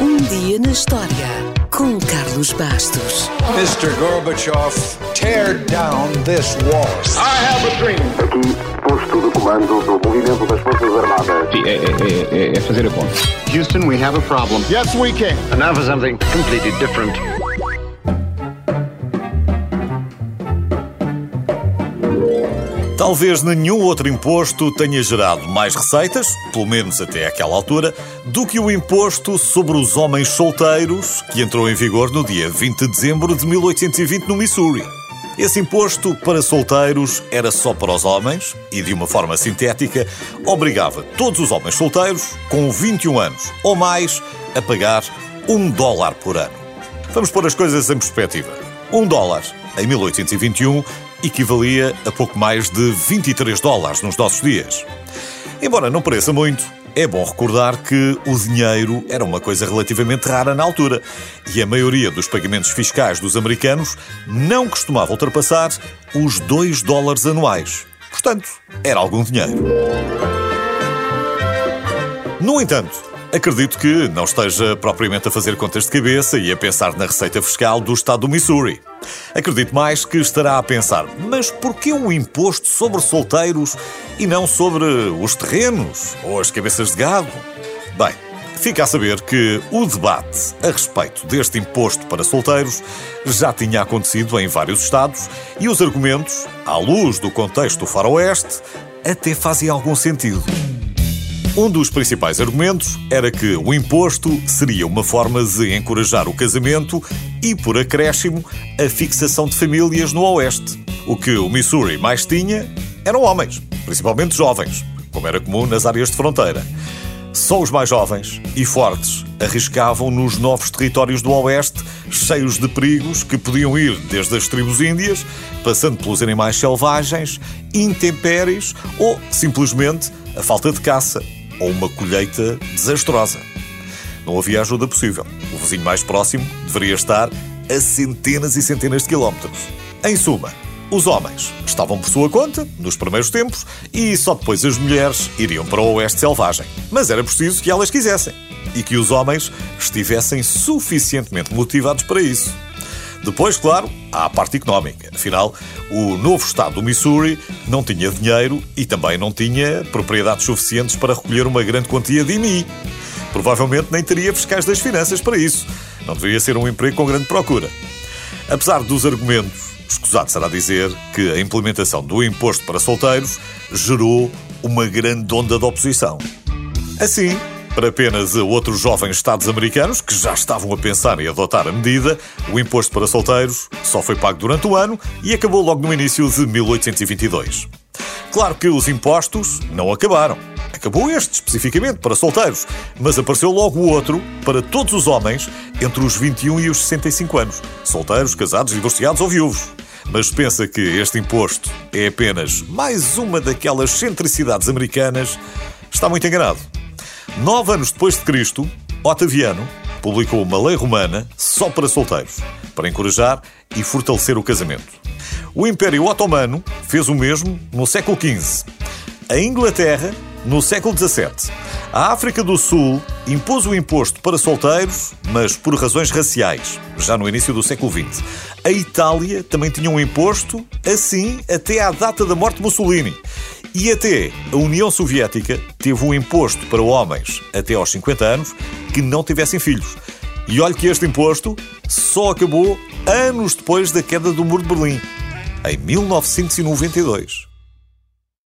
Um dia na história com Carlos Bastos. Mr. Gorbachev, tear down this wall. I have a dream. Aqui, posto de comando do movimento das Forças Armadas. Sim, é, é, é, é fazer a conta. Houston, we have a problem. Yes, we can. And now for something completely different. Talvez nenhum outro imposto tenha gerado mais receitas, pelo menos até aquela altura, do que o imposto sobre os homens solteiros, que entrou em vigor no dia 20 de dezembro de 1820 no Missouri. Esse imposto para solteiros era só para os homens e, de uma forma sintética, obrigava todos os homens solteiros com 21 anos ou mais a pagar um dólar por ano. Vamos pôr as coisas em perspectiva. Um dólar, em 1821, equivalia a pouco mais de 23 dólares nos nossos dias. Embora não pareça muito, é bom recordar que o dinheiro era uma coisa relativamente rara na altura e a maioria dos pagamentos fiscais dos americanos não costumava ultrapassar os 2 dólares anuais. Portanto, era algum dinheiro. No entanto, acredito que não esteja propriamente a fazer contas de cabeça e a pensar na receita fiscal do estado do Missouri. Acredito mais que estará a pensar, mas por que um imposto sobre solteiros e não sobre os terrenos ou as cabeças de gado? Bem, fica a saber que o debate a respeito deste imposto para solteiros já tinha acontecido em vários estados e os argumentos, à luz do contexto faroeste, até fazem algum sentido. Um dos principais argumentos era que o imposto seria uma forma de encorajar o casamento e, por acréscimo, a fixação de famílias no Oeste. O que o Missouri mais tinha eram homens, principalmente jovens, como era comum nas áreas de fronteira. Só os mais jovens e fortes arriscavam nos novos territórios do Oeste, cheios de perigos que podiam ir desde as tribos índias, passando pelos animais selvagens, intempéries ou, simplesmente, a falta de caça ou uma colheita desastrosa. Não havia ajuda possível. O vizinho mais próximo deveria estar a centenas e centenas de quilómetros. Em suma, os homens estavam por sua conta, nos primeiros tempos, e só depois as mulheres iriam para o oeste selvagem. Mas era preciso que elas quisessem e que os homens estivessem suficientemente motivados para isso. Depois, claro, há a parte económica. Afinal, o novo estado do Missouri não tinha dinheiro e também não tinha propriedades suficientes para recolher uma grande quantia de IMI. Provavelmente nem teria fiscais das finanças para isso. Não deveria ser um emprego com grande procura. Apesar dos argumentos, escusado será dizer que a implementação do imposto para solteiros gerou uma grande onda de oposição. Assim, para apenas outros jovens Estados americanos que já estavam a pensar em adotar a medida, o imposto para solteiros só foi pago durante o ano e acabou logo no início de 1822. Claro que os impostos não acabaram. Acabou este especificamente para solteiros, mas apareceu logo outro para todos os homens entre os 21 e os 65 anos, solteiros, casados, divorciados ou viúvos. Mas pensa que este imposto é apenas mais uma daquelas centricidades americanas, está muito enganado. Nove anos depois de Cristo, Otaviano publicou uma lei romana só para solteiros, para encorajar e fortalecer o casamento. O Império Otomano fez o mesmo no século XV. A Inglaterra, no século XVII. A África do Sul impôs o imposto para solteiros, mas por razões raciais, já no início do século XX. A Itália também tinha um imposto, assim até à data da morte de Mussolini. E até a União Soviética teve um imposto para homens até aos 50 anos que não tivessem filhos. E olhe que este imposto só acabou anos depois da queda do Muro de Berlim, em 1992.